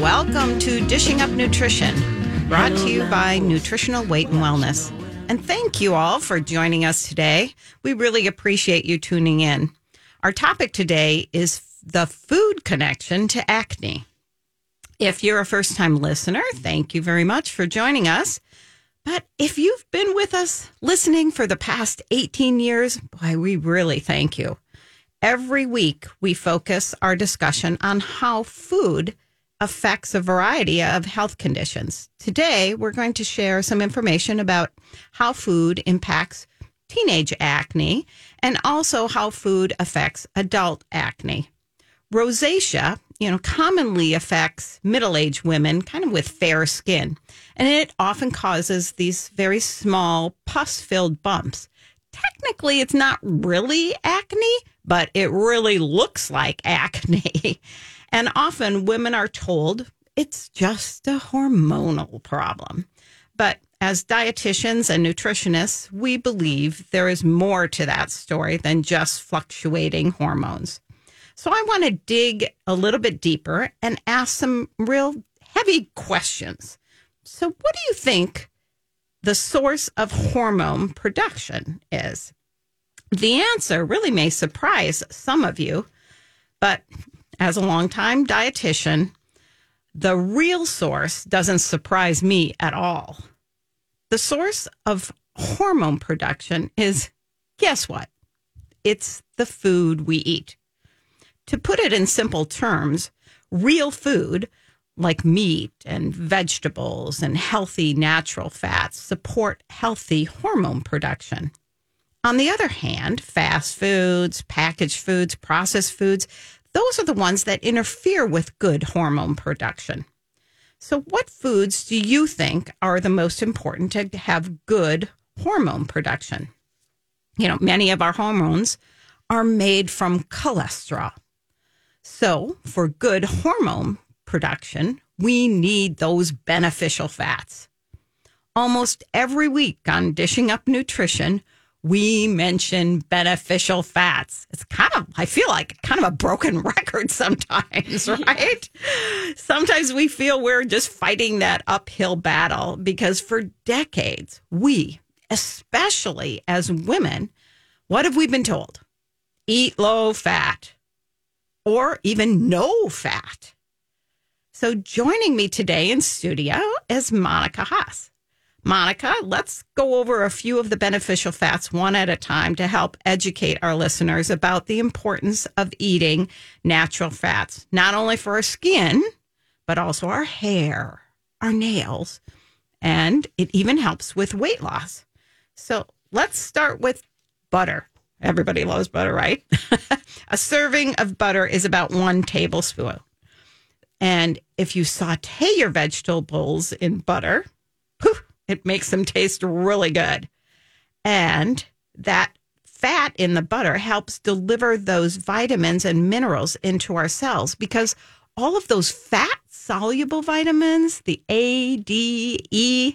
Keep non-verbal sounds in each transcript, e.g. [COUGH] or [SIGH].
Welcome to Dishing Up Nutrition, brought to you by Nutritional Weight and Wellness. And thank you all for joining us today. We really appreciate you tuning in. Our topic today is the food connection to acne. If you're a first time listener, thank you very much for joining us. But if you've been with us listening for the past 18 years, boy, we really thank you. Every week, we focus our discussion on how food affects a variety of health conditions. Today, we're going to share some information about how food impacts teenage acne and also how food affects adult acne. Rosacea, you know, commonly affects middle-aged women kind of with fair skin, and it often causes these very small pus-filled bumps. Technically, it's not really acne, but it really looks like acne. [LAUGHS] And often women are told it's just a hormonal problem. But as dietitians and nutritionists, we believe there is more to that story than just fluctuating hormones. So I want to dig a little bit deeper and ask some real heavy questions. So, what do you think the source of hormone production is? The answer really may surprise some of you, but as a longtime dietitian, the real source doesn't surprise me at all. The source of hormone production is guess what? It's the food we eat. To put it in simple terms, real food like meat and vegetables and healthy natural fats support healthy hormone production. On the other hand, fast foods, packaged foods, processed foods, those are the ones that interfere with good hormone production. So, what foods do you think are the most important to have good hormone production? You know, many of our hormones are made from cholesterol. So, for good hormone production, we need those beneficial fats. Almost every week on Dishing Up Nutrition, we mention beneficial fats. It's kind of, I feel like kind of a broken [LAUGHS] record sometimes, right? sometimes we feel we're just fighting that uphill battle because for decades, we, especially as women, what have we been told? Eat low fat or even no fat. So joining me today in studio is Monica Haas. Monica, let's go over a few of the beneficial fats one at a time to help educate our listeners about the importance of eating natural fats, not only for our skin, but also our hair, our nails, and it even helps with weight loss. So let's start with butter. Everybody loves butter, right? [LAUGHS] a serving of butter is about one tablespoon. And if you saute your vegetables in butter, it makes them taste really good. And that fat in the butter helps deliver those vitamins and minerals into our cells because all of those fat soluble vitamins, the A, D, E,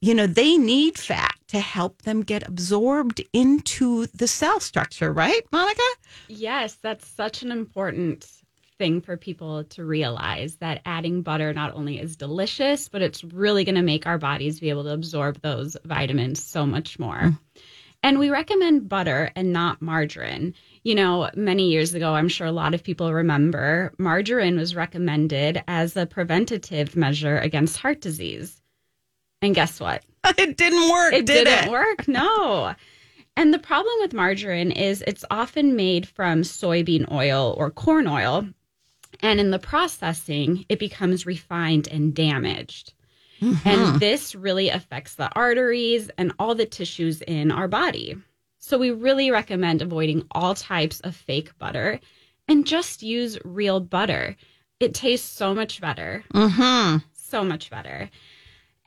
you know, they need fat to help them get absorbed into the cell structure, right, Monica? Yes, that's such an important thing for people to realize that adding butter not only is delicious, but it's really going to make our bodies be able to absorb those vitamins so much more. And we recommend butter and not margarine. You know, many years ago, I'm sure a lot of people remember margarine was recommended as a preventative measure against heart disease. And guess what? [LAUGHS] It didn't work. It did didn't work. No. And the problem with margarine is it's often made from soybean oil or corn oil, and in the processing, it becomes refined and damaged. Mm-hmm. And this really affects the arteries and all the tissues in our body. So we really recommend avoiding all types of fake butter and just use real butter. It tastes so much better. Mm-hmm. So much better.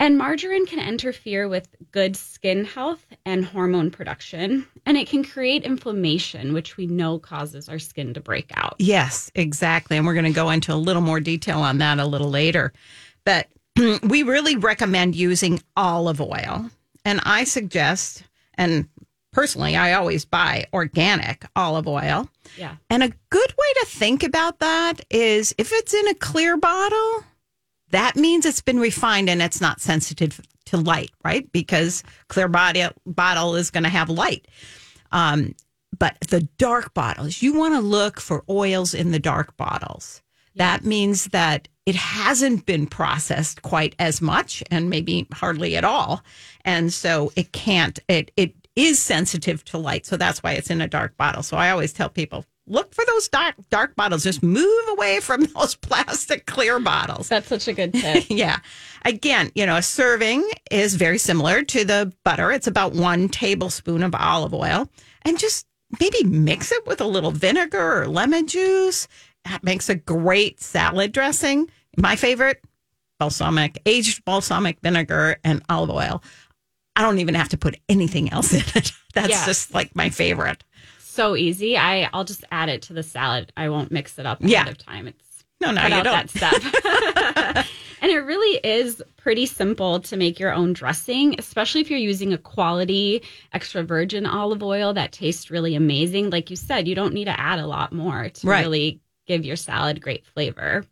And margarine can interfere with good skin health and hormone production, and it can create inflammation, which we know causes our skin to break out. Yes, exactly. And we're going to go into a little more detail on that a little later. But [CLEARS THROAT] we really recommend using olive oil. And I suggest, and personally, I always buy organic olive oil. Yeah. And a good way to think about that is if it's in a clear bottle, that means it's been refined and it's not sensitive to light, right? Because clear body, bottle is going to have light. Um, but the dark bottles, you want to look for oils in the dark bottles. That means that it hasn't been processed quite as much and maybe hardly at all. And so it can't, it, it is sensitive to light. So that's why it's in a dark bottle. So I always tell people, look for those dark, dark bottles. Just move away from [LAUGHS] those plastic clear bottles. That's such a good tip. [LAUGHS] yeah. Again, you know, a serving is very similar to the butter. It's about one tablespoon of olive oil and just maybe mix it with a little vinegar or lemon juice. That makes a great salad dressing. My favorite, balsamic, aged balsamic vinegar and olive oil. I don't even have to put anything else in it. [LAUGHS] That's Yeah. just like my favorite. So easy. I I'll just add it to the salad. I won't mix it up ahead Yeah. of time. It's No, no, you don't. that step. [LAUGHS] [LAUGHS] and it really is pretty simple to make your own dressing, especially if you're using a quality extra virgin olive oil that tastes really amazing. Like you said, you don't need to add a lot more to Right. really give your salad great flavor.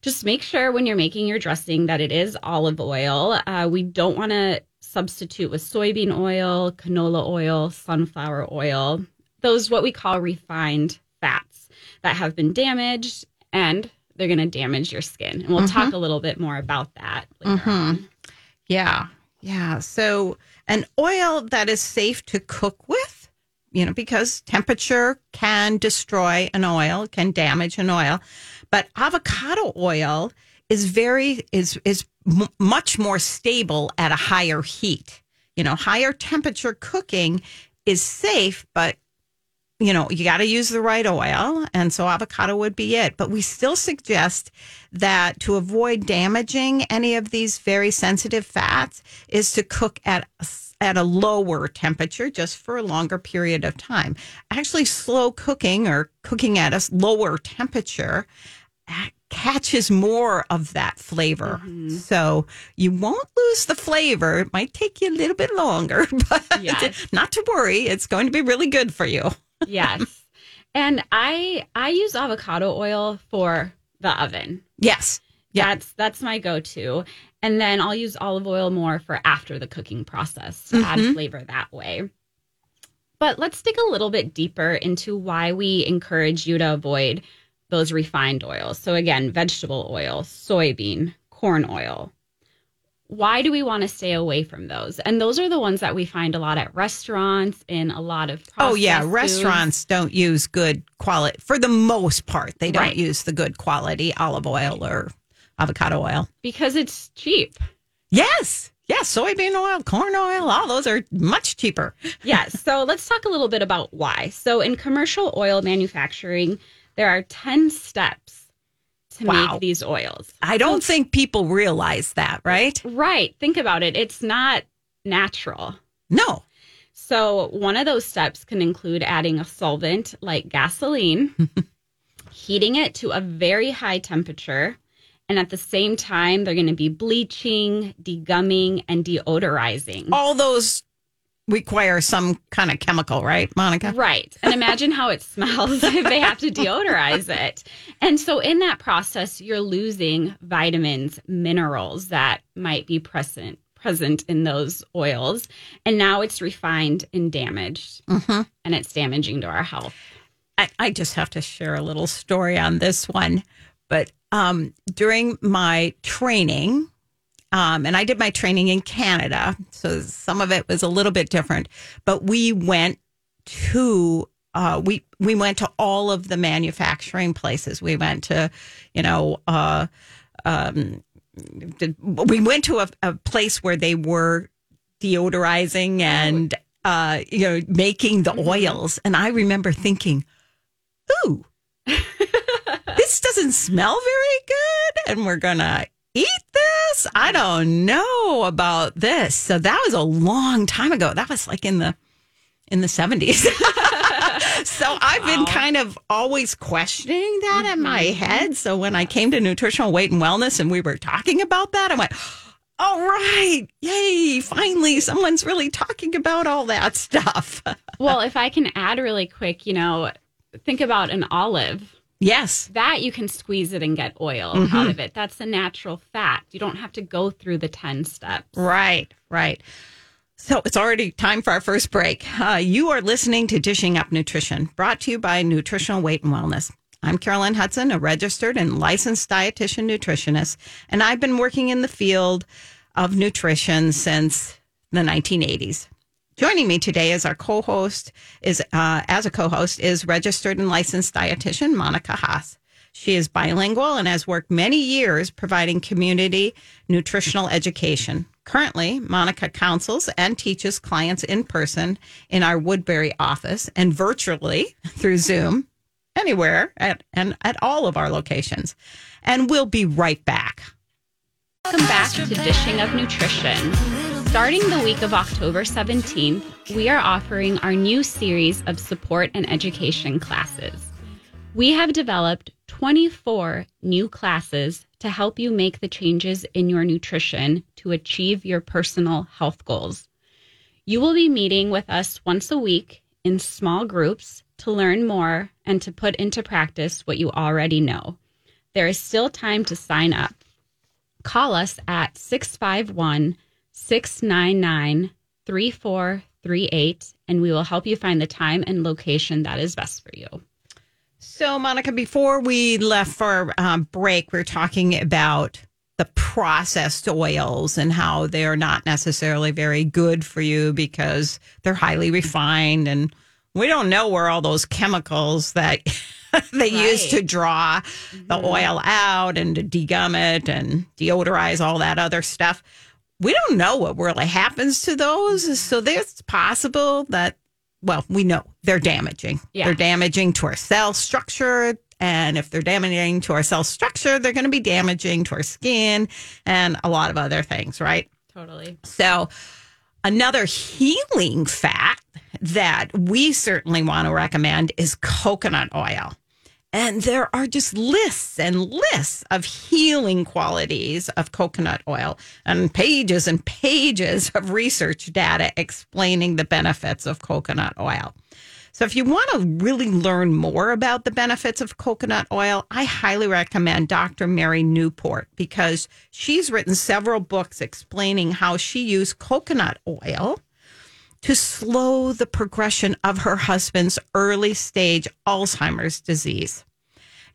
Just make sure when you're making your dressing that it is olive oil. Uh, we don't want to substitute with soybean oil, canola oil, sunflower oil. Those what we call refined fats that have been damaged and they're going to damage your skin. And we'll talk mm-hmm. a little bit more about that later mm-hmm. on. Yeah. Yeah. So an oil that is safe to cook with, you know, because temperature can destroy an oil, can damage an oil, but avocado oil is very is is m- much more stable at a higher heat. You know, higher temperature cooking is safe, but you know, you got to use the right oil. And so avocado would be it. But we still suggest that to avoid damaging any of these very sensitive fats is to cook at at a lower temperature just for a longer period of time. Actually, slow cooking or cooking at a lower temperature eh, catches more of that flavor. Mm-hmm. So you won't lose the flavor. It might take you a little bit longer, [LAUGHS] but Yes. not to worry. It's going to be really good for you. Yes. And I I use avocado oil for the oven. Yes. Yeah. That's that's my go-to. And then I'll use olive oil more for after the cooking process to add mm-hmm. flavor that way. But let's dig a little bit deeper into why we encourage you to avoid those refined oils. So again, vegetable oil, soybean, corn oil. Why do we want to stay away from those? And those are the ones that we find a lot at restaurants in a lot of Oh yeah, foods. restaurants don't use good quality for the most part. They don't Right. use the good quality olive oil or avocado oil. because it's cheap. Yes. Yes, soybean oil, corn oil, all those are much cheaper. [LAUGHS] yes. So let's talk a little bit about why. So in commercial oil manufacturing, there are 10 steps to Wow. make these oils. I don't think people realize that, right? Right. Think about it. It's not natural. No. So one of those steps can include adding a solvent like gasoline, [LAUGHS] heating it to a very high temperature, and at the same time, they're going to be bleaching, degumming, and deodorizing. All those require some kind of chemical, right, Monica? Right. And imagine how it smells [LAUGHS] if they have to deodorize it. And so, in that process, you're losing vitamins, minerals that might be present present in those oils. And now it's refined and damaged, Mhm. and it's damaging to our health. I, I just have to share a little story on this one. But um, during my training, um, and I did my training in Canada, so some of it was a little bit different. But we went to uh, we we went to all of the manufacturing places. We went to, you know, uh, um, did, we went to a, a place where they were deodorizing and uh, you know making the oils, and I remember thinking, "Ooh, [LAUGHS] this doesn't smell very good, and we're gonna eat this." I don't know about this. So that was a long time ago. That was like in the in the seventies. [LAUGHS] so I've been kind of always questioning that in my mm-hmm. head. So when I came to nutritional weight and wellness and we were talking about that, I went, all right, yay, finally someone's really talking about all that stuff. [LAUGHS] Well, if I can add really quick, you know, think about an olive. Yes. That you can squeeze it and get oil Mm-hmm. out of it. That's the natural fat. You don't have to go through the 10 steps. Right, right. So it's already time for our first break. Uh, you are listening to Dishing Up Nutrition, brought to you by Nutritional Weight and Wellness. I'm Carolyn Hudson, a registered and licensed dietitian nutritionist, and I've been working in the field of nutrition since the 1980s. Joining me today as our co-host is uh, as a co-host is registered and licensed dietitian Monica Haas. She is bilingual and has worked many years providing community nutritional education. Currently, Monica counsels and teaches clients in person in our Woodbury office and virtually through Zoom, anywhere at, and at all of our locations. And we'll be right back. Welcome back to Dishing Up Nutrition. Starting the week of October 17th, we are offering our new series of support and education classes. We have developed 24 new classes to help you make the changes in your nutrition to achieve your personal health goals. You will be meeting with us once a week in small groups to learn more and to put into practice what you already know. There is still time to sign up call us at 651 699 3438 and we will help you find the time and location that is best for you. So, Monica, before we left for um, break, we are talking about the processed oils and how they are not necessarily very good for you because they're highly refined and we don't know where all those chemicals that [LAUGHS] they use to Right. draw the oil out and to degum it and deodorize all that other stuff. We don't know what really happens to those. So it's possible that, well, we know they're damaging. Yeah. They're damaging to our cell structure. And if they're damaging to our cell structure, they're going to be damaging to our skin and a lot of other things, right? Totally. So, another healing fat that we certainly want to recommend is coconut oil. And there are just lists and lists of healing qualities of coconut oil and pages and pages of research data explaining the benefits of coconut oil. So, if you want to really learn more about the benefits of coconut oil, I highly recommend Dr. Mary Newport because she's written several books explaining how she used coconut oil to slow the progression of her husband's early stage Alzheimer's disease.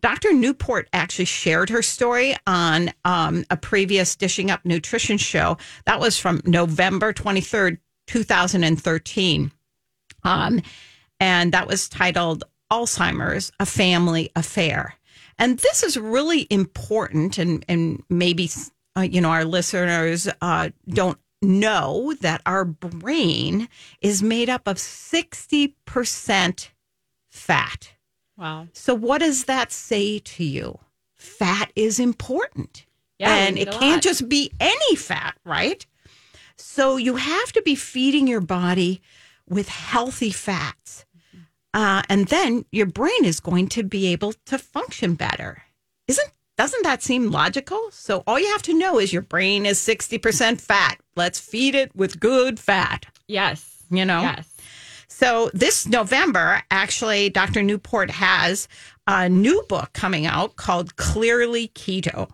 Dr. Newport actually shared her story on um, a previous Dishing Up Nutrition show. That was from November 23rd, 2013. Um, and that was titled Alzheimer's, a Family Affair. And this is really important, and, and maybe, uh, you know, our listeners uh, don't know that our brain is made up of 60% fat. Wow. So, what does that say to you? Fat is important. Yeah, and it can't lot. just be any fat, right? So, you have to be feeding your body with healthy fats. Uh, and then your brain is going to be able to function better. Isn't doesn't that seem logical? So all you have to know is your brain is 60% fat. Let's feed it with good fat, Yes. you know? Yes. So this November, actually, Dr. Newport has a new book coming out called Clearly Keto.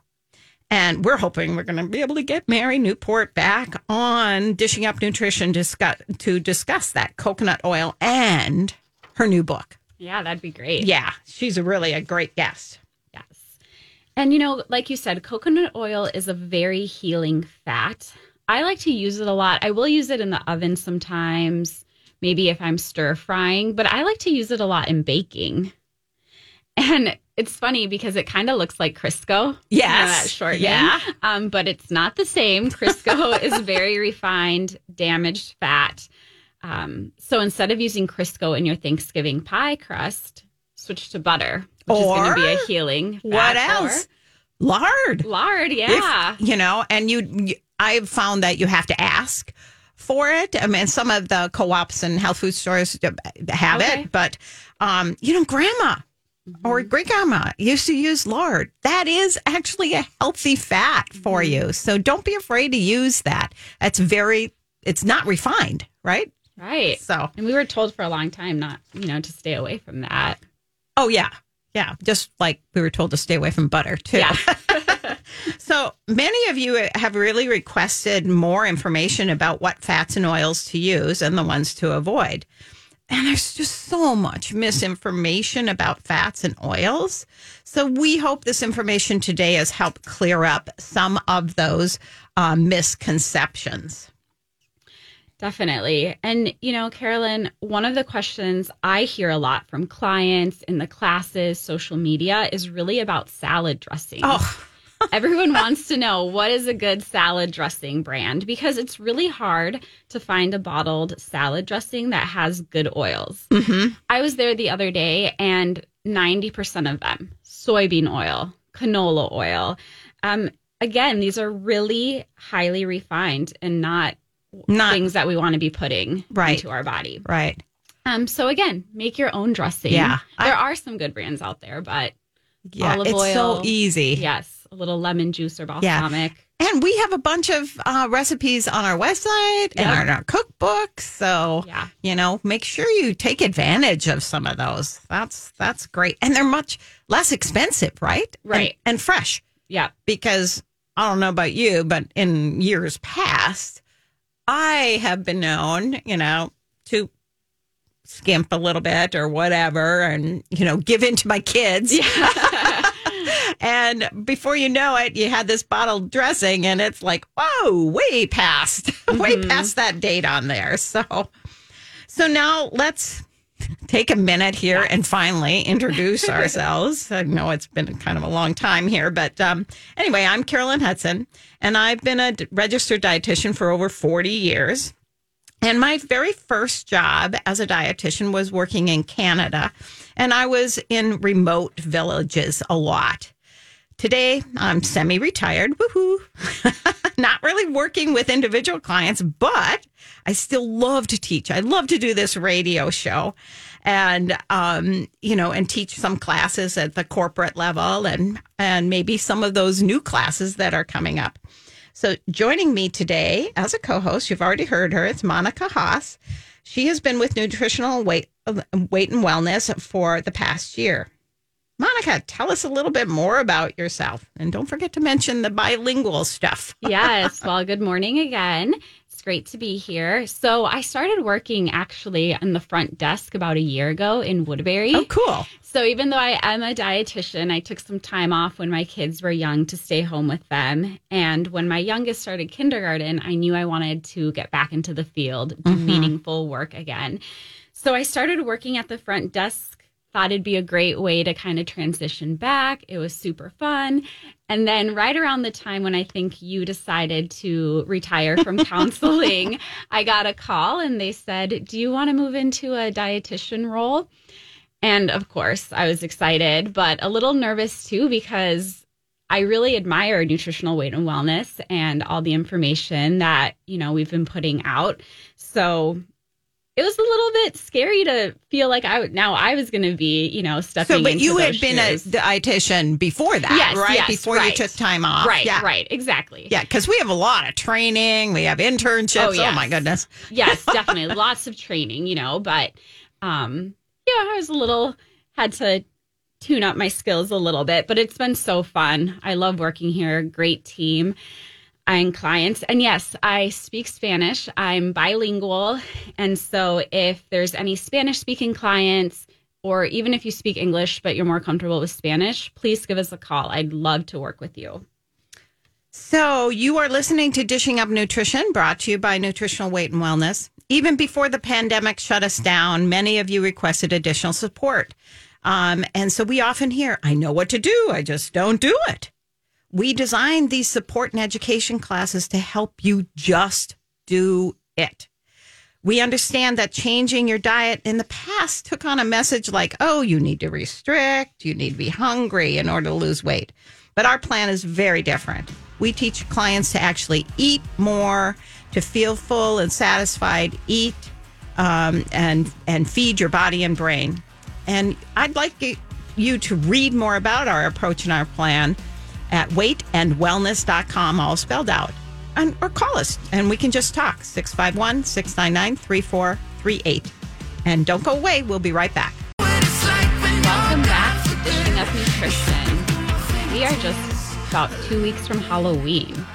And we're hoping we're going to be able to get Mary Newport back on Dishing Up Nutrition discuss, to discuss that coconut oil and her new book. Yeah, that'd be great. Yeah, she's a really a great guest. And you know, like you said, coconut oil is a very healing fat. I like to use it a lot. I will use it in the oven sometimes, maybe if I'm stir frying, but I like to use it a lot in baking. And it's funny because it kind of looks like Crisco. Yes. shortening. Yeah. Um, but it's not the same. Crisco [LAUGHS] is very refined, damaged fat. Um, so instead of using Crisco in your Thanksgiving pie crust, switch to butter, which is going Or to be a healing. What else? or Lard. Lard, If- yeah. you know, and you, you, I've found that you have to ask for it. I mean, some of the co-ops and health food stores have Okay. it, but um, you know, grandma or great grandma used to use lard. That is actually a healthy fat for you. So don't be afraid to use that. That's very. It's not refined, right? Right. So, And we were told for a long time not, you know, to stay away from that. oh yeah, Yeah, just like we were told to stay away from butter too. Yeah. [LAUGHS] So many of you have really requested more information about what fats and oils to use and the ones to avoid. And there's just so much misinformation about fats and oils. So we hope this information today has helped clear up some of those uh, misconceptions. Definitely. And, you know, Carolyn, one of the questions I hear a lot from clients in the classes, social media, is really about salad dressing. Oh, [LAUGHS] Everyone wants to know what is a good salad dressing brand because it's really hard to find a bottled salad dressing that has good oils. mhm. I was there the other day and 90% of them soybean oil, canola oil. Um, again, these are really highly refined and not, not things that we want to be putting Right. into our body. right. Um, so again, make your own dressing. Yeah. there are some good brands out there, but Yeah, Olive it's so easy. yes, a little lemon juice or Yeah. balsamic. And we have a bunch of uh, recipes on our website and Yeah. on our cookbook. So, Yeah. you know, make sure you take advantage of some of those. That's that's great. And they're much less expensive, right? And- Right. And, fresh Yeah. because I don't know about you, but in years past, I have been known, you know, to skimp a little bit or whatever and, you know, give in to my kids. [LAUGHS] And before you know it, you had this bottled dressing, and it's like, whoa, way past, [LAUGHS] way mm-hmm. past that date on there. So, so now let's take a minute here and finally introduce [LAUGHS] ourselves. I know it's been kind of a long time here, but um, anyway, I'm Carolyn Hudson, and I've been a d- registered dietitian for over 40 years. And my very first job as a dietitian was working in Canada, and I was in remote villages a lot. Today, I'm semi retired, woohoo. [LAUGHS] Not really working with individual clients, but I still love to teach. I love to do this radio show and, um, you know, and teach some classes at the corporate level and, and maybe some of those new classes that are coming up. So joining me today as a co-host, you've already heard her. It's Monica Haas. She has been with Nutritional Weight Weight and Wellness for the past year. Monica, tell us a little bit more about yourself, and don't forget to mention the bilingual stuff. [LAUGHS] yes. Well, good morning again. It's great to be here. So, I started working actually on the front desk about a year ago in Woodbury. Oh, cool. So, even though I am a dietitian, I took some time off when my kids were young to stay home with them. And when my youngest started kindergarten, I knew I wanted to get back into the field, do mm-hmm. meaningful work again. So, I started working at the front desk. Thought it'd be a great way to kind of transition back. It was super fun. And then, right around the time when I think you decided to retire from [LAUGHS] counseling, I got a call and they said, Do you want to move into a dietitian role? And of course, I was excited, but a little nervous too because I really admire nutritional weight and wellness and all the information that, you know, we've been putting out. So it was a little bit scary to feel like I would now I was going to be, you know, stepping So, but you had those been shoes. a dietitian before that, Yes, right? yes, before you took time off, right, Yeah, right, exactly. Yeah, because we have a lot of training, we have internships. Oh, Oh, my goodness. yes, [LAUGHS] definitely. Lots of training, you know, but um yeah, I was a little had to tune up my skills a little bit, but it's been so fun. I love working here, great team and clients. And yes, I speak Spanish. I'm bilingual, and so if there's any Spanish speaking clients or even if you speak English but you're more comfortable with Spanish, please give us a call. I'd love to work with you. So, you are listening to Dishing Up Nutrition, brought to you by Nutritional Weight and Wellness. Even before the pandemic shut us down, many of you requested additional support. Um, and so we often hear, I know what to do, I just don't do it. We designed these support and education classes to help you just do it. We understand that changing your diet in the past took on a message like, oh, you need to restrict, you need to be hungry in order to lose weight. But our plan is very different. We teach clients to actually eat more, to feel full and satisfied, eat um, and and feed your body and brain. And I'd like you- you to read more about our approach and our plan at weightandwellness.com, all spelled out. And, or call us and we can just talk 651 699 3438. And don't go away, we'll be right back. Welcome back to Dishing Up Nutrition. We are just about two weeks from Halloween.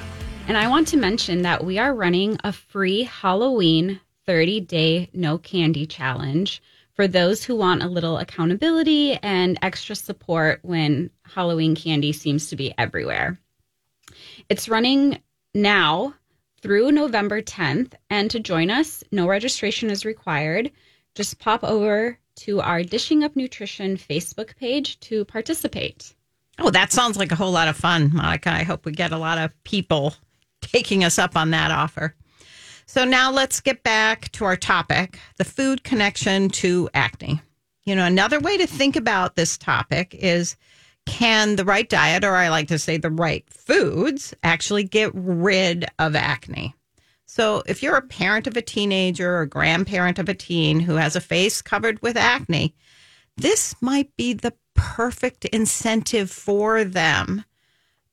And I want to mention that we are running a free Halloween 30 day no candy challenge for those who want a little accountability and extra support when Halloween candy seems to be everywhere. It's running now through November 10th. And to join us, no registration is required. Just pop over to our Dishing Up Nutrition Facebook page to participate. Oh, that sounds like a whole lot of fun, Monica. I hope we get a lot of people taking us up on that offer. So now let's get back to our topic the food connection to acne. You know, another way to think about this topic is can the right diet, or I like to say the right foods, actually get rid of acne? So, if you're a parent of a teenager or grandparent of a teen who has a face covered with acne, this might be the perfect incentive for them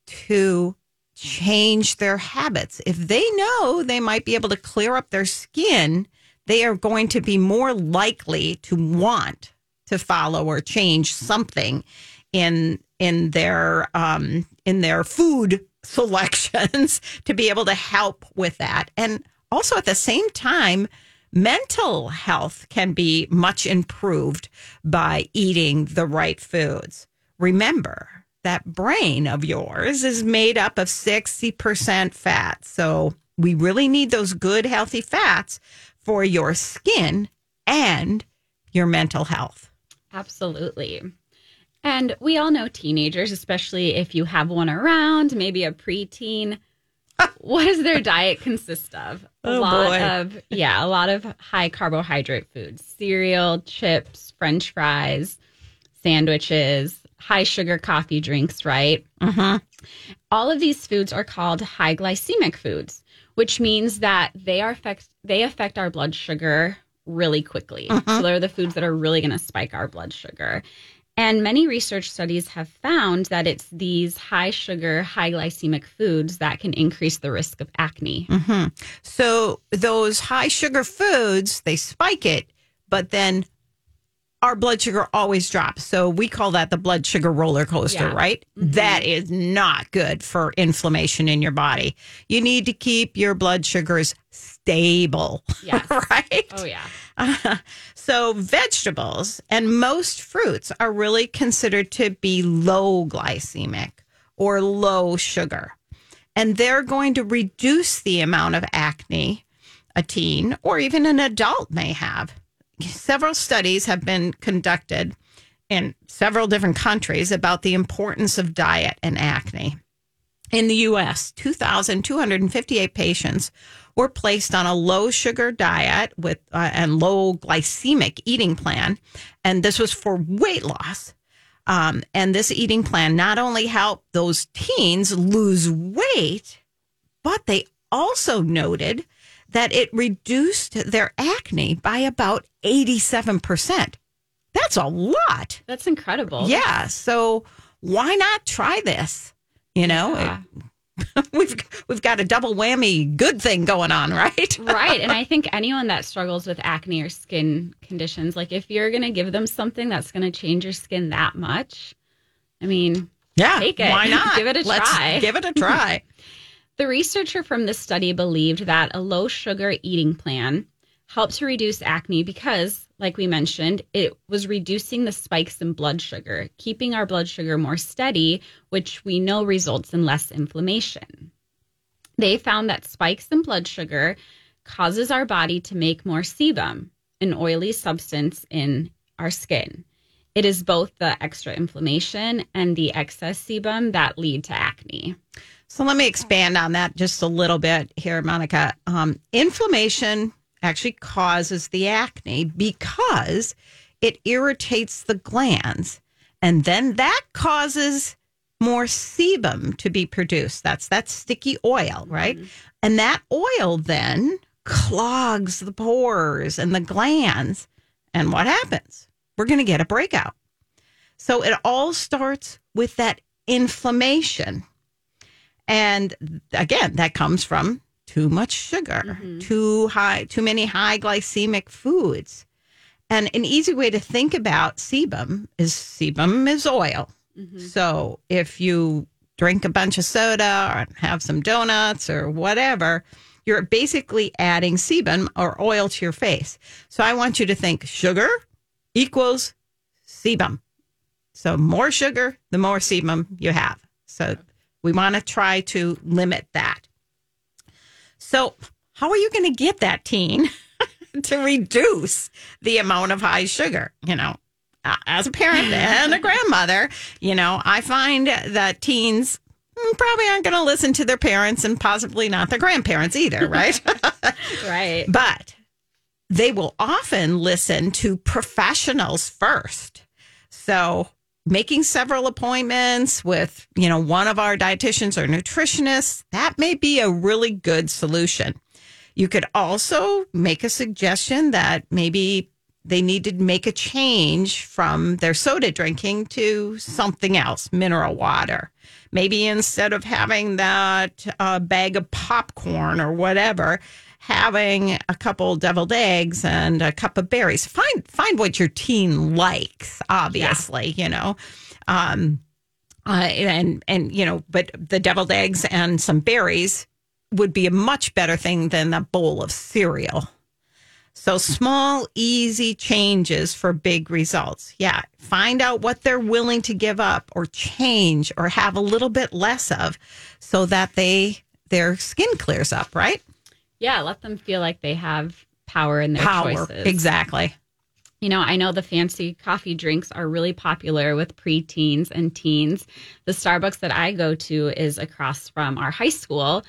to change their habits. If they know they might be able to clear up their skin, they are going to be more likely to want to follow or change something in in their um, in their food [LAUGHS] selections to be able to help with that. And also at the same time, mental health can be much improved by eating the right foods. Remember, that brain of yours is made up of 60% fat. So we really need those good, healthy fats for your skin and your mental health. Absolutely. And we all know teenagers, especially if you have one around, maybe a preteen. [LAUGHS] what does their diet consist of? A oh, lot boy. of yeah, a lot of high carbohydrate foods, cereal, chips, french fries, sandwiches, high sugar coffee drinks, right? Uh-huh. All of these foods are called high glycemic foods, which means that they are affect they affect our blood sugar really quickly. Uh-huh. So they're the foods that are really going to spike our blood sugar. And many research studies have found that it's these high sugar, high glycemic foods that can increase the risk of acne. Mm-hmm. So those high sugar foods, they spike it, but then our blood sugar always drops. So we call that the blood sugar roller coaster, Yeah. right? That is not good for inflammation in your body. You need to keep your blood sugars stable, [LAUGHS] Yes. right? Oh yeah. Uh, so vegetables and most fruits are really considered to be low glycemic or low sugar. And they're going to reduce the amount of acne a teen or even an adult may have. Several studies have been conducted in several different countries about the importance of diet and acne. In the US, 2,258 patients were placed on a low sugar diet with uh, and low glycemic eating plan, and this was for weight loss. Um, and this eating plan not only helped those teens lose weight, but they also noted that it reduced their acne by about 87%. That's a lot. That's incredible. Yeah. So why not try this? You know, Yeah. [LAUGHS] we've we've got a double whammy good thing going on, right? [LAUGHS] right. And I think anyone that struggles with acne or skin conditions, like if you're going to give them something that's going to change your skin that much, I mean, Yeah. Take it. Why [LAUGHS] not? Give it a Let's try. Give it a try. The researcher from this study believed that a low sugar eating plan helped to reduce acne because, like we mentioned, it was reducing the spikes in blood sugar, keeping our blood sugar more steady, which we know results in less inflammation. They found that spikes in blood sugar causes our body to make more sebum, an oily substance in our skin. It is both the extra inflammation and the excess sebum that lead to acne. So let me expand on that just a little bit here, Monica. Um, inflammation actually causes the acne because it irritates the glands, and then that causes more sebum to be produced. That's that sticky oil, right? And that oil then clogs the pores and the glands. And what happens? We're going to get a breakout. So it all starts with that inflammation. And again, that comes from too much sugar, mm-hmm. too high, too many high glycemic foods. And an easy way to think about sebum is sebum is oil. Mm-hmm. So if you drink a bunch of soda or have some donuts or whatever, you're basically adding sebum or oil to your face. So I want you to think sugar equals sebum. So more sugar, the more sebum you have. So we want to try to limit that. So how are you going to get that teen [LAUGHS] to reduce the amount of high sugar? You know, as a parent and a grandmother, you know, I find that teens mm, probably aren't going to listen to their parents and possibly not their grandparents either, [LAUGHS] right? Right. [LAUGHS] but they will often listen to professionals first. So making several appointments with, you know, one of our dietitians or nutritionists, that may be a really good solution. You could also make a suggestion that maybe they need to make a change from their soda drinking to something else, mineral water. Maybe instead of having that uh, bag of popcorn or whatever, having a couple deviled eggs and a cup of berries. Find find what your teen likes. Obviously, you know. Um, uh, and and you know, but the deviled eggs and some berries would be a much better thing than a bowl of cereal. So small, easy changes for big results. Yeah. Find out what they're willing to give up or change or have a little bit less of so that they their skin clears up, right? Yeah, let them feel like they have power in their Power. choices. Exactly. You know, I know the fancy coffee drinks are really popular with preteens and teens. The Starbucks that I go to is across from our high school.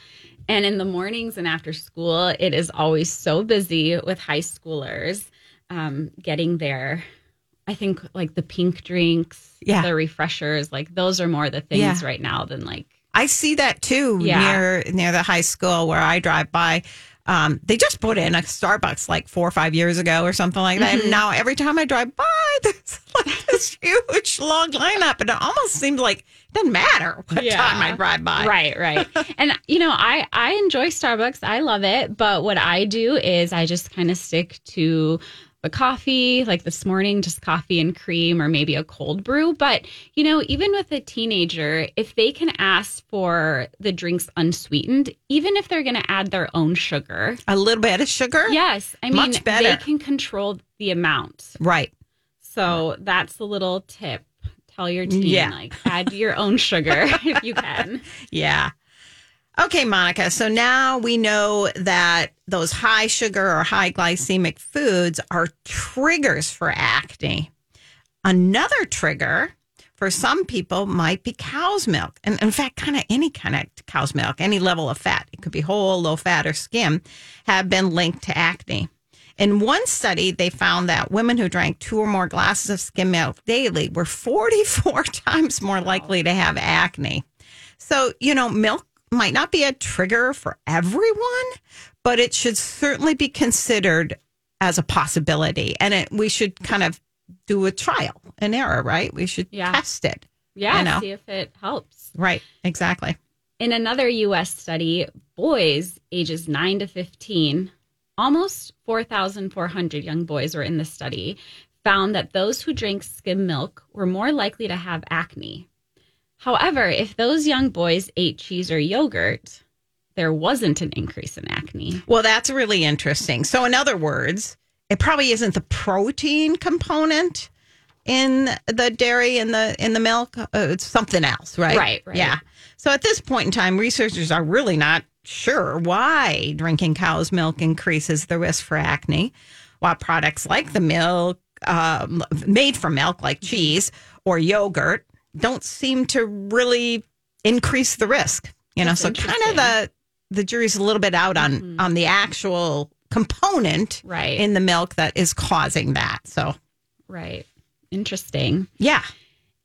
And in the mornings and after school, it is always so busy with high schoolers um, getting there. I think like the pink drinks, Yeah. the refreshers, like those are more the things Yeah. right now than like, I see that too Yeah. near near the high school where I drive by. Um, they just put in a Starbucks like four or five years ago or something like that. And now every time I drive by, [LAUGHS] there's like this huge long lineup, and it almost seems like it doesn't matter what Yeah. time I drive by. right right [LAUGHS] and you know i i enjoy starbucks i love it but what i do is i just kind of stick to the coffee like this morning just coffee and cream or maybe a cold brew but you know even with a teenager if they can ask for the drinks unsweetened even if they're going to add their own sugar A little bit of sugar. yes i mean they can control the amount Right. so that's the little tip tell your teen Yeah. like add your own sugar [LAUGHS] if you can [LAUGHS] Yeah. Okay, Monica. So now we know that those high sugar or high glycemic foods are triggers for acne. Another trigger for some people might be cow's milk. And in fact, kind of any kind of cow's milk, any level of fat, it could be whole, low fat, or skim, have been linked to acne. In one study, they found that women who drank two or more glasses of skim milk daily were 44 [LAUGHS] times more likely to have acne. So, you know, milk might not be a trigger for everyone, but it should certainly be considered as a possibility. And it, we should kind of do a trial and error, right? We should Yeah. test it. Yeah, You know. see if it helps. Right. Exactly. In another US study, boys ages 9 to 15, almost 4,400 young boys were in the study, found that those who drank skim milk were more likely to have acne. However, if those young boys ate cheese or yogurt, there wasn't an increase in acne. Well, that's really interesting. So, in other words, it probably isn't the protein component in the dairy in the in the milk. Uh, it's something else, right? Right, right. Yeah. So at this point in time, researchers are really not sure why drinking cow's milk increases the risk for acne, while products like the milk um, made from milk, like cheese or yogurt, don't seem to really increase the risk. You know, That's so kind of the the jury's a little bit out on mm-hmm. on the actual component Right. in the milk that is causing that. So Right. Interesting. yeah,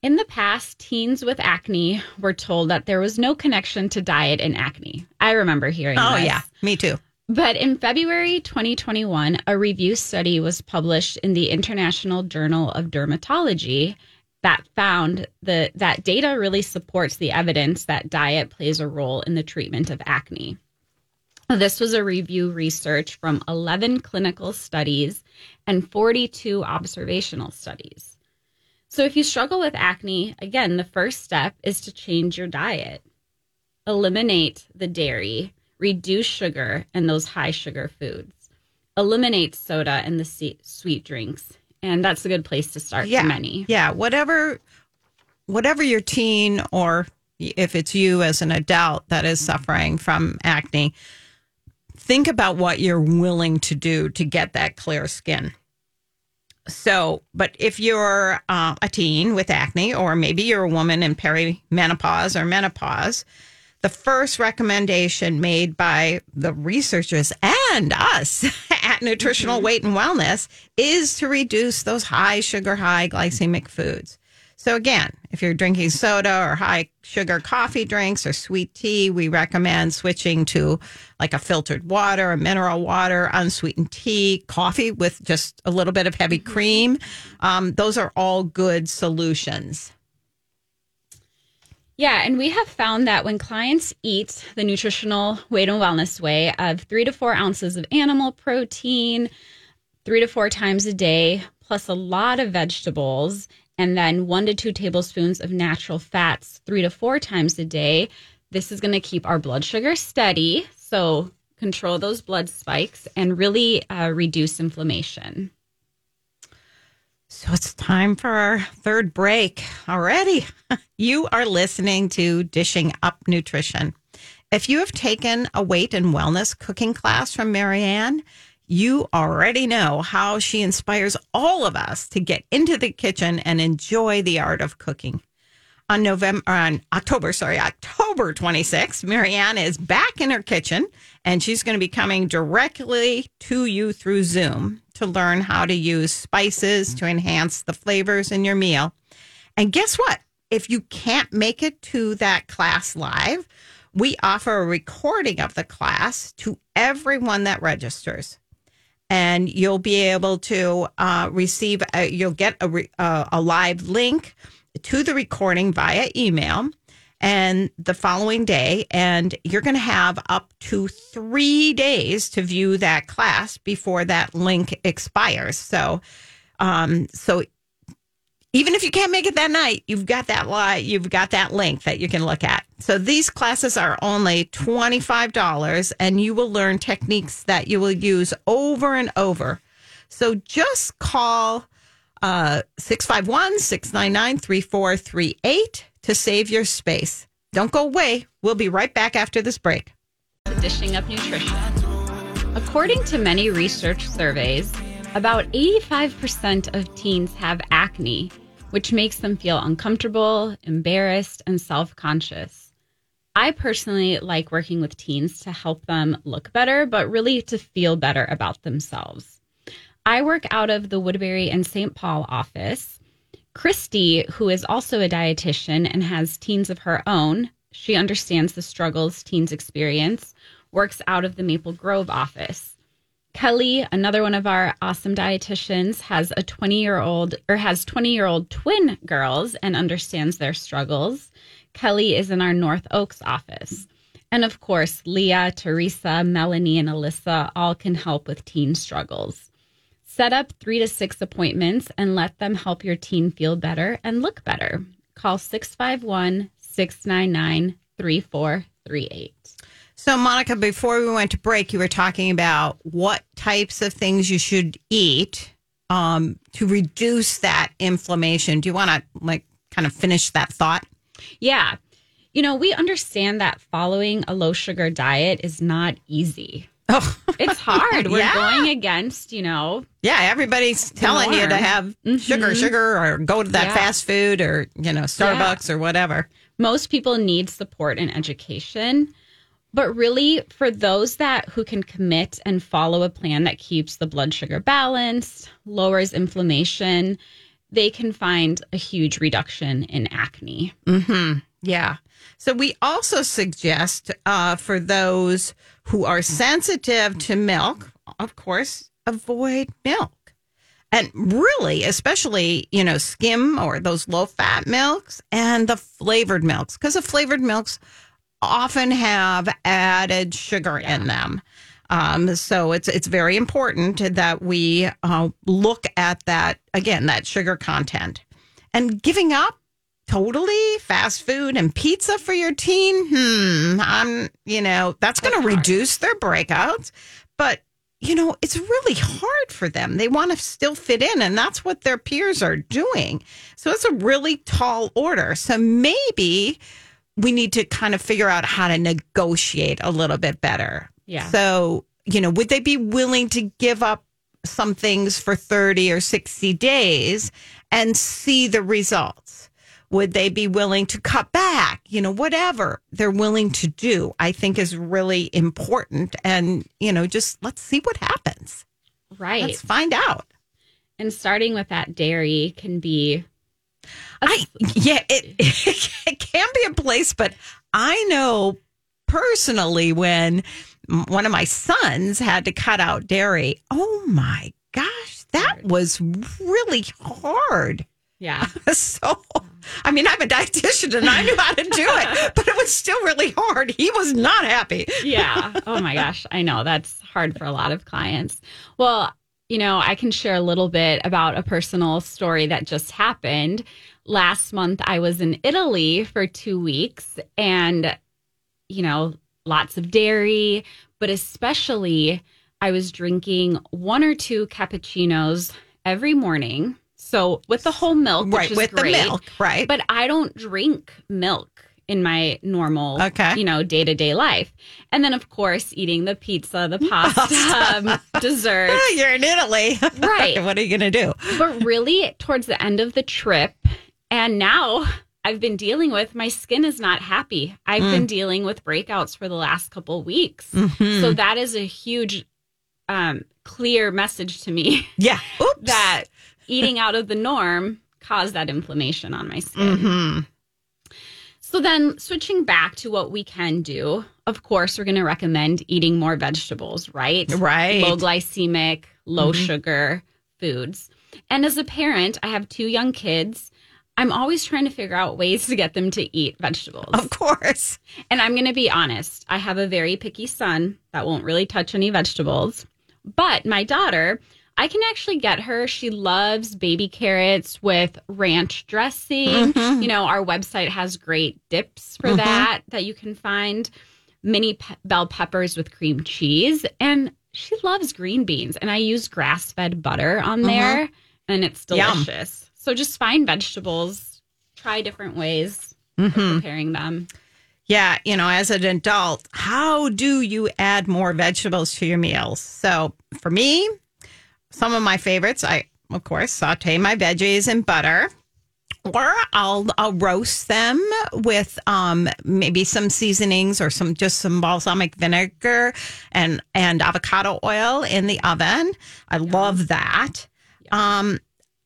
In the past, teens with acne were told that there was no connection to diet and acne. I remember hearing oh this. yeah, me too. But in February 2021, a review study was published in the International Journal of Dermatology that found the, that data really supports the evidence that diet plays a role in the treatment of acne. This was a review research from 11 clinical studies and 42 observational studies. So if you struggle with acne, again, the first step is to change your diet. Eliminate the dairy, reduce sugar and those high sugar foods. Eliminate soda and the sweet drinks. And that's a good place to start yeah. many. Yeah, whatever whatever your teen or if it's you as an adult that is suffering from acne, think about what you're willing to do to get that clear skin. So, but if you're uh, a teen with acne, or maybe you're a woman in perimenopause or menopause, the first recommendation made by the researchers and us [LAUGHS] at Nutritional mm-hmm. Weight and Wellness is to reduce those high sugar, high glycemic foods. So again, if you're drinking soda or high sugar coffee drinks or sweet tea, we recommend switching to like a filtered water, a mineral water, unsweetened tea, coffee with just a little bit of heavy mm-hmm. cream. Um, those are all good solutions. Yeah, and we have found that when clients eat the nutritional weight and wellness way of three to four ounces of animal protein, three to four times a day, plus a lot of vegetables and then one to two tablespoons of natural fats three to four times a day. This is going to keep our blood sugar steady. So, control those blood spikes and really uh, reduce inflammation. So, it's time for our third break already. [LAUGHS] You are listening to Dishing Up Nutrition. If you have taken a weight and wellness cooking class from Marianne, you already know how she inspires all of us to get into the kitchen and enjoy the art of cooking. On November, on October, sorry, October 26th, Marianne is back in her kitchen and she's going to be coming directly to you through Zoom to learn how to use spices to enhance the flavors in your meal. And guess what? If you can't make it to that class live, we offer a recording of the class to everyone that registers and you'll be able to uh, receive, a, you'll get a, re, uh, a live link to the recording via email and the following day and you're going to have up to three days to view that class before that link expires so um, so even if you can't make it that night, you've got that lie, you've got that link that you can look at. So these classes are only $25 and you will learn techniques that you will use over and over. So just call uh 651-699-3438 to save your space. Don't go away. We'll be right back after this break. Dishing up nutrition. According to many research surveys, about 85% of teens have acne, which makes them feel uncomfortable, embarrassed, and self conscious. I personally like working with teens to help them look better, but really to feel better about themselves. I work out of the Woodbury and St. Paul office. Christy, who is also a dietitian and has teens of her own, she understands the struggles teens experience, works out of the Maple Grove office. Kelly, another one of our awesome dietitians, has a 20 year old or has 20 year old twin girls and understands their struggles. Kelly is in our North Oaks office. And of course, Leah, Teresa, Melanie, and Alyssa all can help with teen struggles. Set up three to six appointments and let them help your teen feel better and look better. Call 651 699 3438. So, Monica, before we went to break, you were talking about what types of things you should eat um, to reduce that inflammation. Do you want to like kind of finish that thought? Yeah. You know, we understand that following a low sugar diet is not easy. Oh, [LAUGHS] it's hard. We're yeah. going against, you know. Yeah, everybody's telling you to have mm-hmm. sugar, sugar, or go to that yeah. fast food or, you know, Starbucks yeah. or whatever. Most people need support and education. But really, for those that who can commit and follow a plan that keeps the blood sugar balanced, lowers inflammation, they can find a huge reduction in acne. Mm-hmm. Yeah. So we also suggest uh, for those who are sensitive to milk, of course, avoid milk. And really, especially, you know, skim or those low fat milks and the flavored milks, because the flavored milks often have added sugar yeah. in them. Um, so it's it's very important that we uh, look at that again that sugar content. and giving up totally fast food and pizza for your teen. Hmm. I'm, you know, that's, going to reduce their breakouts, but you know, it's really hard for them. They want to still fit in, and that's what their peers are doing. So it's a really tall order. So maybe we need to kind of figure out how to negotiate a little bit better. Yeah. So, you know, would they be willing to give up some things for 30 or 60 days and see the results? Would they be willing to cut back? You know, whatever they're willing to do, I think is really important. And, you know, just let's see what happens. Right. Let's find out. And starting with that dairy can be. I, yeah, it, [LAUGHS] it can be a place, but I know personally when one of my sons had to cut out dairy. Oh my gosh, that was really hard. Yeah. [LAUGHS] so, I mean, I'm a dietitian and I knew how to do it, [LAUGHS] but it was still really hard. He was not happy. [LAUGHS] yeah. Oh my gosh. I know that's hard for a lot of clients. Well, you know, I can share a little bit about a personal story that just happened. Last month, I was in Italy for two weeks and, you know, lots of dairy, but especially I was drinking one or two cappuccinos every morning so with the whole milk, right? with great, the milk, right? But I don't drink milk in my normal, okay. you know, day to day life. And then, of course, eating the pizza, the [LAUGHS] pasta, um, dessert. [LAUGHS] You're in Italy, [LAUGHS] right? what are you going to do? But really, towards the end of the trip, and now I've been dealing with my skin is not happy. I've mm. been dealing with breakouts for the last couple weeks. Mm-hmm. So that is a huge, um, clear message to me. Yeah, Oops. that eating out of the norm caused that inflammation on my skin. Mm-hmm. So then, switching back to what we can do, of course, we're going to recommend eating more vegetables, right? Right. Low glycemic, low mm-hmm. sugar foods. And as a parent, I have two young kids. I'm always trying to figure out ways to get them to eat vegetables. Of course. And I'm going to be honest, I have a very picky son that won't really touch any vegetables. But my daughter, I can actually get her. She loves baby carrots with ranch dressing. Mm-hmm. You know, our website has great dips for mm-hmm. that that you can find. Mini pe- bell peppers with cream cheese. And she loves green beans. And I use grass fed butter on mm-hmm. there, and it's delicious. Yum. So just find vegetables, try different ways of mm-hmm. preparing them. Yeah, you know, as an adult, how do you add more vegetables to your meals? So for me, some of my favorites, I of course saute my veggies in butter. Or I'll I'll roast them with um, maybe some seasonings or some just some balsamic vinegar and and avocado oil in the oven. I love that. Um,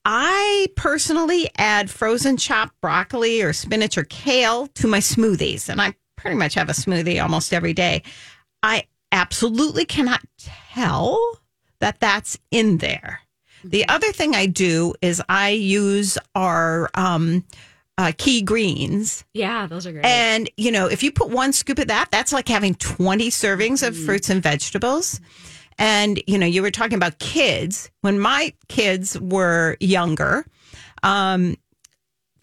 I personally add frozen chopped broccoli or spinach or kale to my smoothies, and I pretty much have a smoothie almost every day. I absolutely cannot tell that that's in there. The mm-hmm. other thing I do is I use our um, uh, key greens. Yeah, those are great. And, you know, if you put one scoop of that, that's like having 20 servings of mm. fruits and vegetables. And, you know, you were talking about kids. When my kids were younger, um,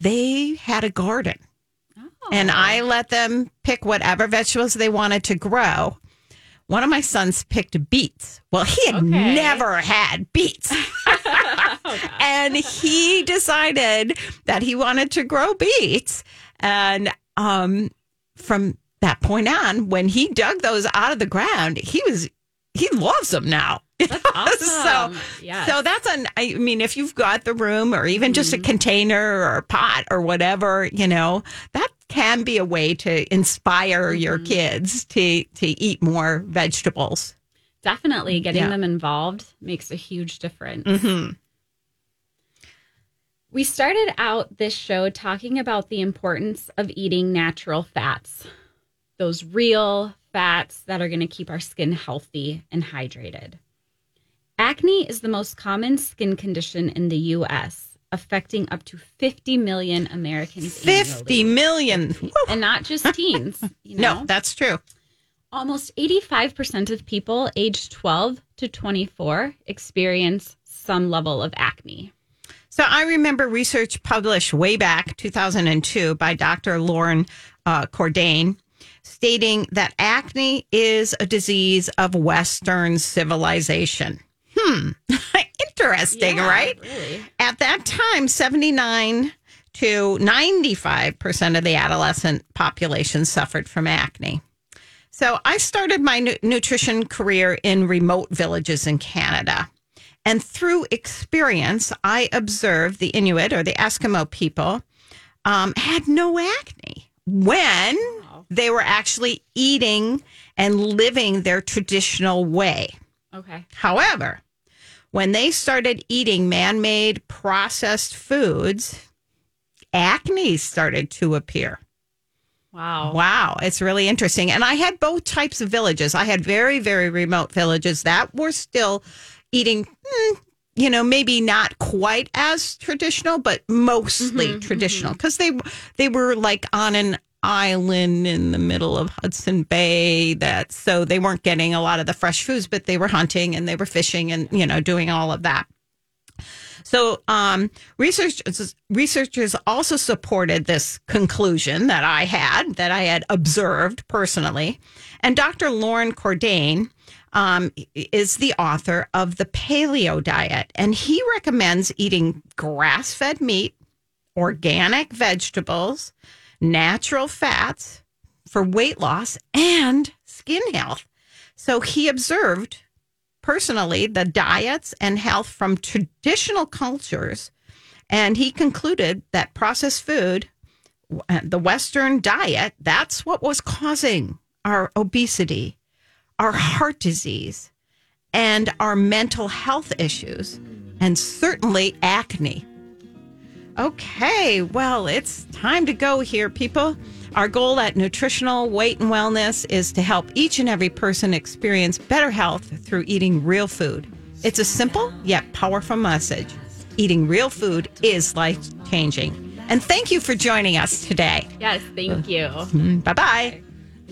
they had a garden. Oh. And I let them pick whatever vegetables they wanted to grow one of my sons picked beets. Well, he had okay. never had beets. [LAUGHS] oh, and he decided that he wanted to grow beets. And um, from that point on, when he dug those out of the ground, he was he loves them now. [LAUGHS] That's awesome. so, yes. so that's an. I mean, if you've got the room, or even just mm-hmm. a container or a pot or whatever, you know, that can be a way to inspire mm-hmm. your kids to to eat more vegetables. Definitely, getting yeah. them involved makes a huge difference. Mm-hmm. We started out this show talking about the importance of eating natural fats, those real fats that are going to keep our skin healthy and hydrated. Acne is the most common skin condition in the US affecting up to 50 million Americans. 50 million. And not just [LAUGHS] teens. You know? No, that's true. Almost 85% of people aged 12 to 24 experience some level of acne. So I remember research published way back 2002 by Dr. Loren uh, Cordain stating that acne is a disease of Western civilization. Hmm, [LAUGHS] interesting, Yeah, right? really. At that time, 79 to 95% of the adolescent population suffered from acne. So I started my nu- nutrition career in remote villages in Canada. And through experience, I observed the Inuit or the Eskimo people um, had no acne when they were actually eating and living their traditional way. Okay. However, when they started eating man made processed foods, acne started to appear. Wow. Wow, it's really interesting. And I had both types of villages. I had very, very remote villages that were still eating, mm, you know, maybe not quite as traditional, but mostly traditional because they they were like on an island in the middle of Hudson Bay. That so they weren't getting a lot of the fresh foods, but they were hunting and they were fishing and you know doing all of that. So, um, researchers researchers also supported this conclusion that I had, that I had observed personally. And Dr. Loren Cordain um, is the author of the Paleo Diet, and he recommends eating grass fed meat, organic vegetables, natural fats for weight loss and skin health. So he observed personally the diets and health from traditional cultures. And he concluded that processed food, uh, the Western diet, that's what was causing our obesity, our heart disease, and our mental health issues, and certainly acne. Okay, well, it's time to go here, people. Our goal at Nutritional Weight and Wellness is to help each and every person experience better health through eating real food. It's a simple yet powerful message. Eating real food is life changing. And thank you for joining us today. Yes, thank you. Mm-hmm. Bye bye.